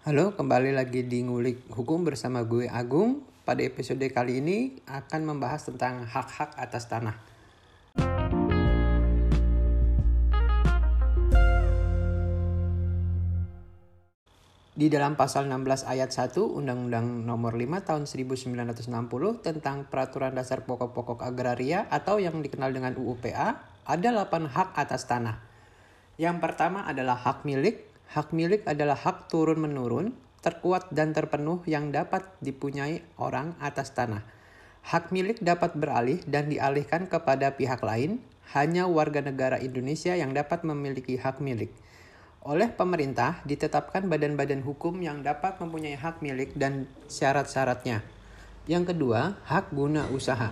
Halo, kembali lagi di Ngulik Hukum bersama gue Agung. Pada episode kali ini akan membahas tentang hak-hak atas tanah. Di dalam pasal 16 ayat 1 Undang-Undang Nomor 5 Tahun 1960 tentang Peraturan Dasar Pokok-pokok Agraria atau yang dikenal dengan UUPA ada 8 hak atas tanah. Yang pertama adalah hak milik. Hak milik adalah hak turun-menurun, terkuat dan terpenuh yang dapat dipunyai orang atas tanah. Hak milik dapat beralih dan dialihkan kepada pihak lain. Hanya warga negara Indonesia yang dapat memiliki hak milik. Oleh pemerintah ditetapkan badan-badan hukum yang dapat mempunyai hak milik dan syarat-syaratnya. Yang kedua, hak guna usaha.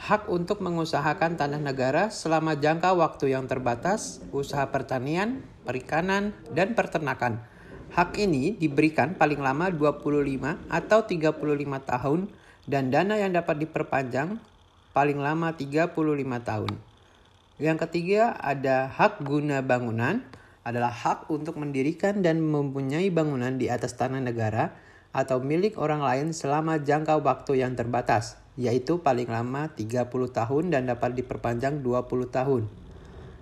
Hak untuk mengusahakan tanah negara selama jangka waktu yang terbatas, usaha pertanian, perikanan, dan peternakan. Hak ini diberikan paling lama 25 atau 35 tahun dan dana yang dapat diperpanjang paling lama 35 tahun. Yang ketiga ada hak guna bangunan adalah hak untuk mendirikan dan mempunyai bangunan di atas tanah negara atau milik orang lain selama jangka waktu yang terbatas, yaitu paling lama 30 tahun dan dapat diperpanjang 20 tahun.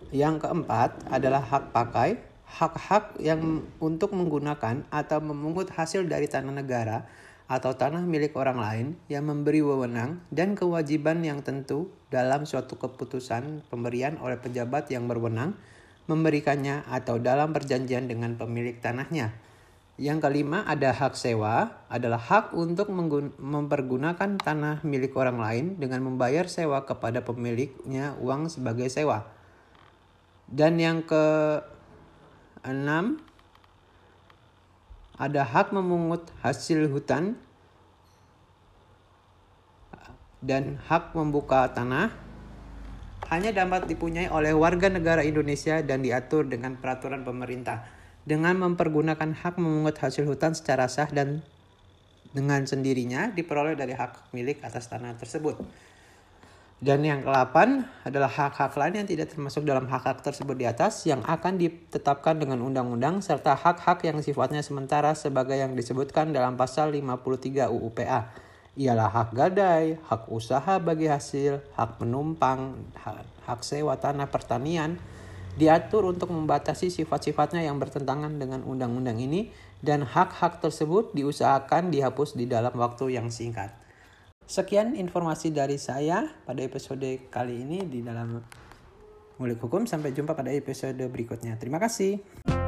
Yang keempat adalah hak pakai, hak-hak yang untuk menggunakan atau memungut hasil dari tanah negara atau tanah milik orang lain yang memberi wewenang dan kewajiban yang tentu dalam suatu keputusan pemberian oleh pejabat yang berwenang memberikannya atau dalam perjanjian dengan pemilik tanahnya. Yang kelima ada hak sewa, adalah hak untuk mempergunakan tanah milik orang lain dengan membayar sewa kepada pemiliknya uang sebagai sewa. Dan yang ke enam ada hak memungut hasil hutan dan hak membuka tanah hanya dapat dipunyai oleh warga negara Indonesia dan diatur dengan peraturan pemerintah dengan mempergunakan hak memungut hasil hutan secara sah dan dengan sendirinya diperoleh dari hak milik atas tanah tersebut. Dan yang ke-8 adalah hak-hak lain yang tidak termasuk dalam hak-hak tersebut di atas yang akan ditetapkan dengan undang-undang serta hak-hak yang sifatnya sementara sebagai yang disebutkan dalam pasal 53 UUPA. Ialah hak gadai, hak usaha bagi hasil, hak penumpang, hak, hak sewa tanah pertanian, diatur untuk membatasi sifat-sifatnya yang bertentangan dengan undang-undang ini dan hak-hak tersebut diusahakan dihapus di dalam waktu yang singkat. Sekian informasi dari saya pada episode kali ini di dalam Ngulik Hukum. Sampai jumpa pada episode berikutnya. Terima kasih.